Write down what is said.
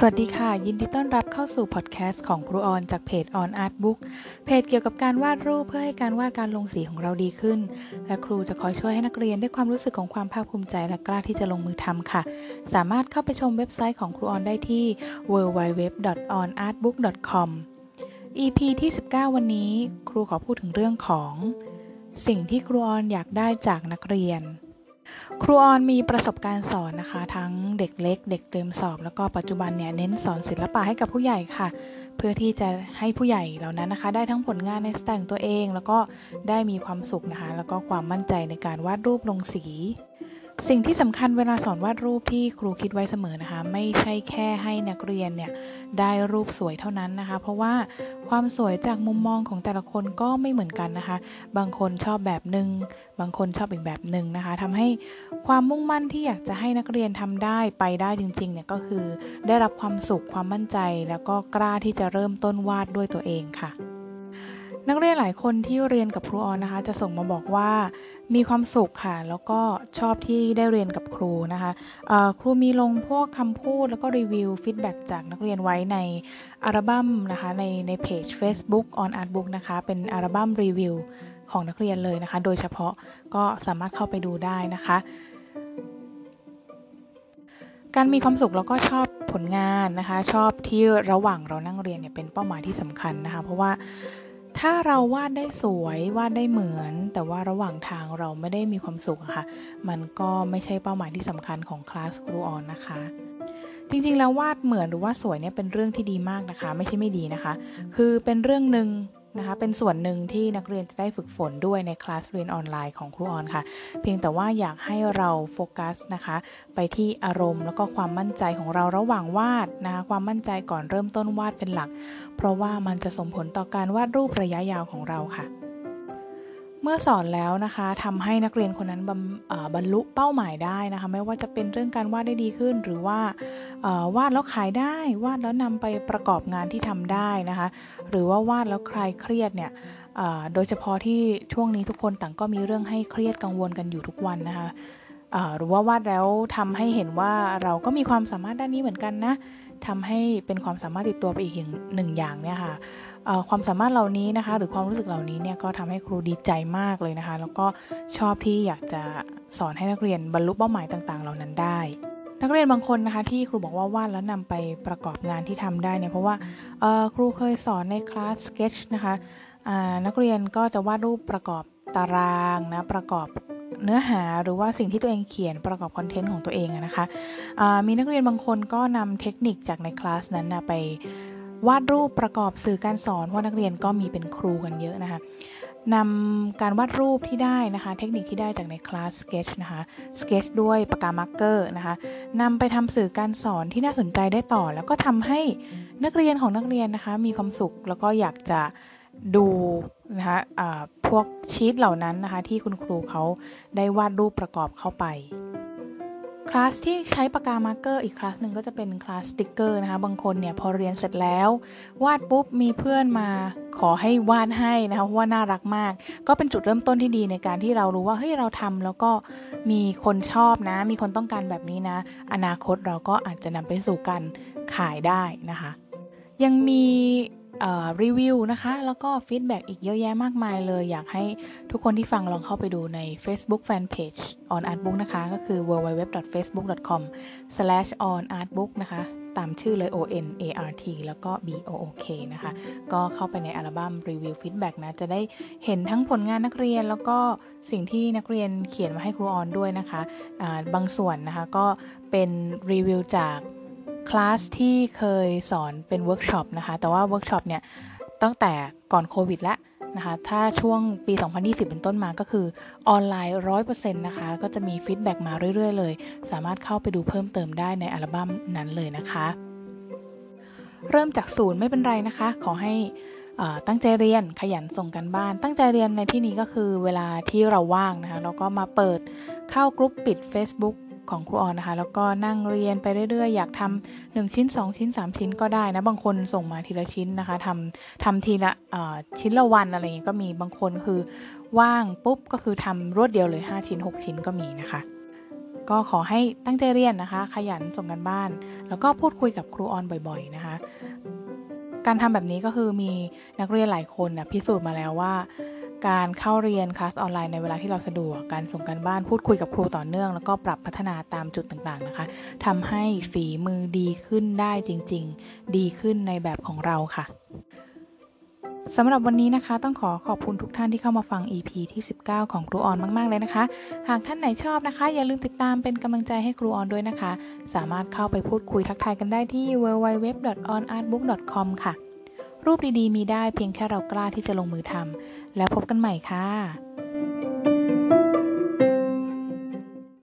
สวัสดีค่ะ ยินดีต้อนรับเข้าสู่พอดแคสต์ของครูออนจากเพจ On Art Book เพจเกี่ยวกับการวาดรูปเพื่อให้การวาดการลงสีของเราดีขึ้น และครูจะคอยช่วยให้นักเรียนได้ความรู้สึกของความภาคภูมิใจและกล้าที่จะลงมือทำค่ะ สามารถเข้าไปชมเว็บไซต์ของครูออนได้ที่ www.onartbook.com EP ที่ 19 วันนี้ ครูขอพูดถึงเรื่องของ สิ่งที่ครูออนอยากได้จากนักเรียน ครูออนมีประสบการณ์สอนนะคะ ทั้งเด็กเล็ก เด็กเตรียมสอบ แล้วก็ปัจจุบันเนี่ยเน้นสอนศิลปะให้กับผู้ใหญ่ค่ะ เพื่อที่จะให้ผู้ใหญ่เหล่านั้นนะคะ ได้ทั้งผลงานในสไตล์ของตัวเอง แล้วก็ได้มีความสุขนะคะ แล้วก็ความมั่นใจในการวาดรูปลงสี สิ่งที่สำคัญเวลาสอนวาดรูปที่ครูคิดไว้เสมอนะคะ ไม่ใช่แค่ให้นักเรียนเนี่ยได้รูปสวยเท่านั้นนะคะ เพราะว่าความสวยจากมุมมองของแต่ละคนก็ไม่เหมือนกันนะคะ บางคนชอบแบบหนึ่งบางคนชอบอีกแบบหนึ่งนะคะทำให้ความมุ่งมั่นที่อยากจะให้นักเรียนทำได้ไปได้จริงๆเนี่ยก็คือ ได้รับความสุขความมั่นใจ แล้วก็กล้าที่จะเริ่มต้นวาดด้วยตัวเองค่ะ นักเรียนหลายคนที่เรียนกับครูออนนะคะ จะส่งมาบอกว่ามีความสุขค่ะ แล้วก็ชอบที่ได้เรียนกับครูนะคะครูมีลงพวกคำพูดแล้วก็รีวิวฟีดแบ็จากนักเรียนไว้ในอัลบั้มนะคะในในเพจ Facebook on Artbook นะคะ เป็นอัลบั้มรีวิวของนักเรียนเลยนะคะ โดยเฉพาะก็สามารถเข้าไปดูได้นะคะ การมีความสุขแล้วก็ชอบผลงานนะคะ ชอบที่ระหว่างเรานั่งเรียนเนี่ยเป็นเป้าหมายที่สำคัญนะคะ เพราะว่า ถ้าเราวาดได้สวยวาดได้เหมือน แต่ว่าระหว่างทางเราไม่ได้มีความสุขค่ะ มันก็ไม่ใช่เป้าหมายที่สำคัญของคลาสครูออนนะคะ จริงๆแล้ววาดเหมือนหรือว่าสวยเนี่ยเป็นเรื่องที่ดีมากนะคะ ไม่ใช่ไม่ดีนะคะ คือเป็นเรื่องหนึ่ง นะคะเป็นส่วนหนึ่งที่นักเรียนจะได้ฝึกฝนด้วยในคลาสเรียนออนไลน์ของครูออนค่ะ เพียงแต่ว่าอยากให้เราโฟกัสนะคะไปที่อารมณ์แล้วก็ความมั่นใจของเราระหว่างวาดนะคะความมั่นใจก่อนเริ่มต้นวาดเป็นหลัก เพราะว่ามันจะส่งผลต่อการวาดรูประยะยาวของเราค่ะ เมื่อสอนแล้วนะคะทำให้นักเรียนคนนั้นบรรลุเป้าหมายได้นะคะ ไม่ว่าจะเป็นเรื่องการวาดได้ดีขึ้น หรือว่าวาดแล้วขายได้ วาดแล้วนำไปประกอบงานที่ทำได้นะคะ หรือว่าวาดแล้วคลายเครียดเนี่ยโดยเฉพาะที่ช่วงนี้ทุกคนต่างก็มีเรื่องให้เครียดกังวลกันอยู่ทุกวันนะคะหรือว่าวาดแล้วทำให้เห็นว่าเราก็มีความสามารถด้านนี้เหมือนกันนะทำให้เป็นความสามารถติดตัวไปอีกหนึ่งอย่างเนี่ยค่ะ ความสามารถเหล่านี้นะคะ หรือความรู้สึกเหล่านี้เนี่ยก็ทำให้ครูดีใจมากเลยนะคะ แล้วก็ชอบที่อยากจะสอนให้นักเรียนบรรลุเป้าหมายต่างๆ เหล่านั้นได้นักเรียนบางคนนะคะที่ครูบอกว่าวาดแล้วนำไปประกอบงานที่ทำได้เนี่ยเพราะว่าครูเคยสอนในคลาสสเก็ตนะคะนักเรียนก็จะวาดรูปประกอบตารางนะประกอบเนื้อหาหรือว่าสิ่งที่ตัวเองเขียนประกอบคอนเทนต์ของตัวเองนะคะมีนักเรียนบางคนก็นำเทคนิคจากในคลาสนั้นนะไป วาดรูปประกอบสื่อการสอนเพราะนักเรียนก็มีเป็นครูกันเยอะนะคะนำการวาดรูปที่ได้นะคะ เทคนิคที่ได้จากในคลาสสเกจนะคะสเกจด้วยปากกา marker นะคะนำไปทำสื่อการสอนที่น่าสนใจได้ต่อ แล้วก็ทำให้นักเรียนของนักเรียนนะคะ มีความสุขแล้วก็อยากจะดูนะคะพวกชีตเหล่านั้นนะคะ ที่คุณครูเขาได้วาดรูปประกอบเข้าไป คลาสที่ใช้ปากกา marker อีกคลาสหนึ่งก็จะเป็นคลาสสติกเกอร์นะคะ บางคนเนี่ยพอเรียนเสร็จแล้ว วาดปุ๊บมีเพื่อนมาขอให้วาดให้นะคะเพราะว่าน่ารักมาก ก็เป็นจุดเริ่มต้นที่ดีในการที่เรารู้ว่าเฮ้ยเราทำแล้วก็มีคนชอบนะ มีคนต้องการแบบนี้นะ อนาคตเราก็อาจจะนำไปสู่การขายได้นะคะ ยังมี รีวิวนะคะ แล้วก็ฟีดแบ็กอีกเยอะแยะมากมายเลย อยากให้ทุกคนที่ฟังลองเข้าไปดูใน Facebook Fanpage on artbook นะคะ ก็คือ www.facebook.com/onartbook นะคะ ตามชื่อเลย O N A R T แล้วก็ B O O K นะคะ ก็เข้าไปในอัลบั้มรีวิว feedback นะ จะได้เห็นทั้งผลงานนักเรียน แล้วก็สิ่งที่นักเรียนเขียนมาให้ครูออนด้วยนะคะบางส่วนนะคะก็เป็นรีวิวจาก คลาสที่เคยสอนเป็นเวิร์กช็อปนะคะ แต่ว่าเวิร์กช็อปเนี่ยตั้งแต่ก่อนโควิดแล้วนะคะ ถ้าช่วงปี 2020 เป็นต้นมาก็คือออนไลน์ 100%นะคะ ก็จะมี feedback มาเรื่อย ๆ เลย สามารถเข้าไปดูเพิ่มเติมได้ในอัลบั้มนั้นเลยนะคะ เริ่มจากศูนย์ไม่เป็นไรนะคะ ขอให้ตั้งใจเรียนขยันส่งกันบ้าน ตั้งใจเรียนในที่นี้ก็คือเวลาที่เราว่างนะคะแล้วก็มาเปิดเข้ากรุ๊ปปิด Facebook ของครูออนนะคะ แล้วก็นั่งเรียนไปเรื่อยๆ อยากทำหนึ่งชิ้น 2 ชิ้น 3 ชิ้นก็ได้นะ บางคนส่งมาทีละชิ้นนะคะทำทำทีละชิ้นละวันอะไรเงี้ยก็มี บางคนคือว่างปุ๊บก็คือทำรวดเดียวเลย 5 ชิ้น 6 ชิ้นก็มีนะคะ ก็ขอให้ตั้งใจเรียนนะคะ ขยันส่งกันบ้าน แล้วก็พูดคุยกับครูออนบ่อย ๆ นะคะ การทำแบบนี้ก็คือมีนักเรียนหลายคนนะพิสูจน์มาแล้วว่า การเข้าเรียนคลาสออนไลน์ในเวลาที่เราสะดวก การส่งการบ้านพูดคุยกับครูต่อเนื่อง แล้วก็ปรับพัฒนาตามจุดต่างๆนะคะทำให้ฝีมือดีขึ้นได้จริง ๆ ดีขึ้นในแบบของเราค่ะสำหรับวันนี้นะคะ ต้องขอขอบคุณทุกท่านที่เข้ามาฟัง EP ที่ 19 ของครูออนมาก ๆ เลยนะคะ หากท่านไหนชอบนะคะ อย่าลืมติดตามเป็นกำลังใจให้ครูออนด้วยนะคะ สามารถเข้าไปพูดคุยทักทายกันได้ที่ www.onartbook.com ค่ะ รูปดีๆ มีได้เพียงแค่เรากล้าที่จะลงมือทำแล้วพบกันใหม่ค่ะ